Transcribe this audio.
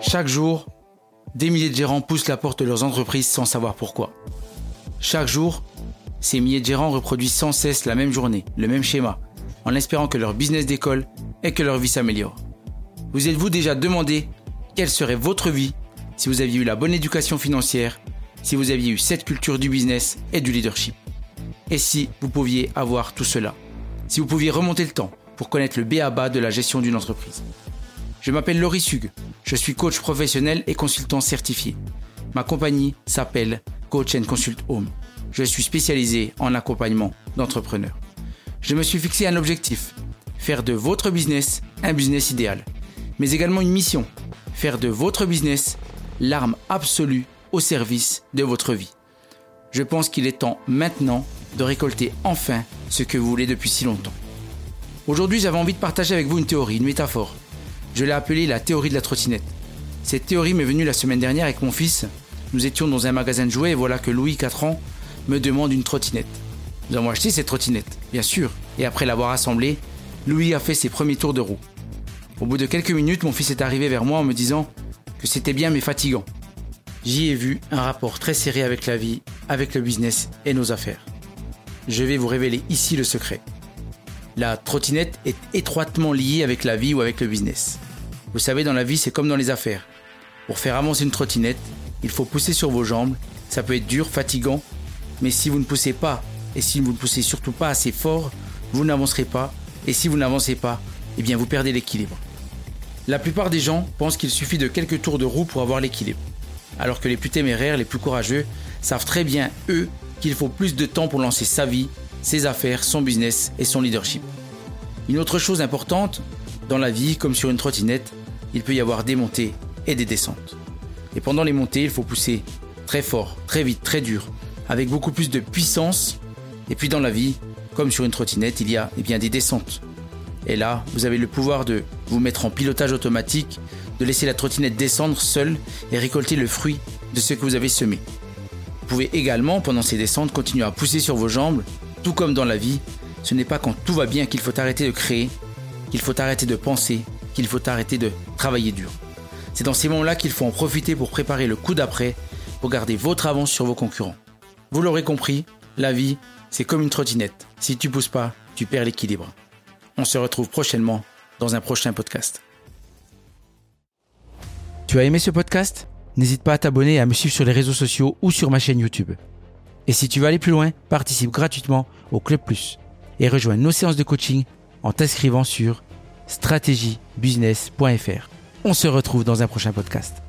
Chaque jour, des milliers de gérants poussent la porte de leurs entreprises sans savoir pourquoi. Chaque jour, ces milliers de gérants reproduisent sans cesse la même journée, le même schéma, en espérant que leur business décolle et que leur vie s'améliore. Vous êtes-vous déjà demandé quelle serait votre vie si vous aviez eu la bonne éducation financière, si vous aviez eu cette culture du business et du leadership? Et si vous pouviez avoir tout cela? Si vous pouviez remonter le temps pour connaître le B à bas de la gestion d'une entreprise je m'appelle Laurie Sug. Je suis coach professionnel et consultant certifié. Ma compagnie s'appelle Coach and Consult Home. Je suis spécialisé en accompagnement d'entrepreneurs. Je me suis fixé un objectif, faire de votre business un business idéal, mais également une mission, faire de votre business l'arme absolue au service de votre vie. Je pense qu'il est temps maintenant de récolter enfin ce que vous voulez depuis si longtemps. Aujourd'hui, j'avais envie de partager avec vous une théorie, une métaphore, je l'ai appelée la théorie de la trottinette. Cette théorie m'est venue la semaine dernière avec mon fils. Nous étions dans un magasin de jouets et voilà que Louis, 4 ans, me demande une trottinette. Nous avons acheté cette trottinette, bien sûr, et après l'avoir assemblée, Louis a fait ses premiers tours de roue. Au bout de quelques minutes, mon fils est arrivé vers moi en me disant que c'était bien mais fatigant. J'y ai vu un rapport très serré avec la vie, avec le business et nos affaires. Je vais vous révéler ici le secret. La trottinette est étroitement liée avec la vie ou avec le business. Vous savez, dans la vie, c'est comme dans les affaires. Pour faire avancer une trottinette, il faut pousser sur vos jambes. Ça peut être dur, fatigant, mais si vous ne poussez pas, et si vous ne poussez surtout pas assez fort, vous n'avancerez pas. Et si vous n'avancez pas, eh bien vous perdez l'équilibre. La plupart des gens pensent qu'il suffit de quelques tours de roue pour avoir l'équilibre. Alors que les plus téméraires, les plus courageux, savent très bien, eux, qu'il faut plus de temps pour lancer sa vie, ses affaires, son business et son leadership. Une autre chose importante, dans la vie, comme sur une trottinette, il peut y avoir des montées et des descentes. Et pendant les montées, il faut pousser très fort, très vite, très dur, avec beaucoup plus de puissance. Et puis dans la vie, comme sur une trottinette, il y a eh bien, des descentes. Et là, vous avez le pouvoir de vous mettre en pilotage automatique, de laisser la trottinette descendre seule et récolter le fruit de ce que vous avez semé. Vous pouvez également, pendant ces descentes, continuer à pousser sur vos jambes, tout comme dans la vie, ce n'est pas quand tout va bien qu'il faut arrêter de créer, qu'il faut arrêter de penser, qu'il faut arrêter de travailler dur. C'est dans ces moments-là qu'il faut en profiter pour préparer le coup d'après, pour garder votre avance sur vos concurrents. Vous l'aurez compris, la vie, c'est comme une trottinette. Si tu pousses pas, tu perds l'équilibre. On se retrouve prochainement dans un prochain podcast. Tu as aimé ce podcast? N'hésite pas à t'abonner et à me suivre sur les réseaux sociaux ou sur ma chaîne YouTube. Et si tu veux aller plus loin, participe gratuitement au Club Plus et rejoins nos séances de coaching en t'inscrivant sur stratégiebusiness.fr. On se retrouve dans un prochain podcast.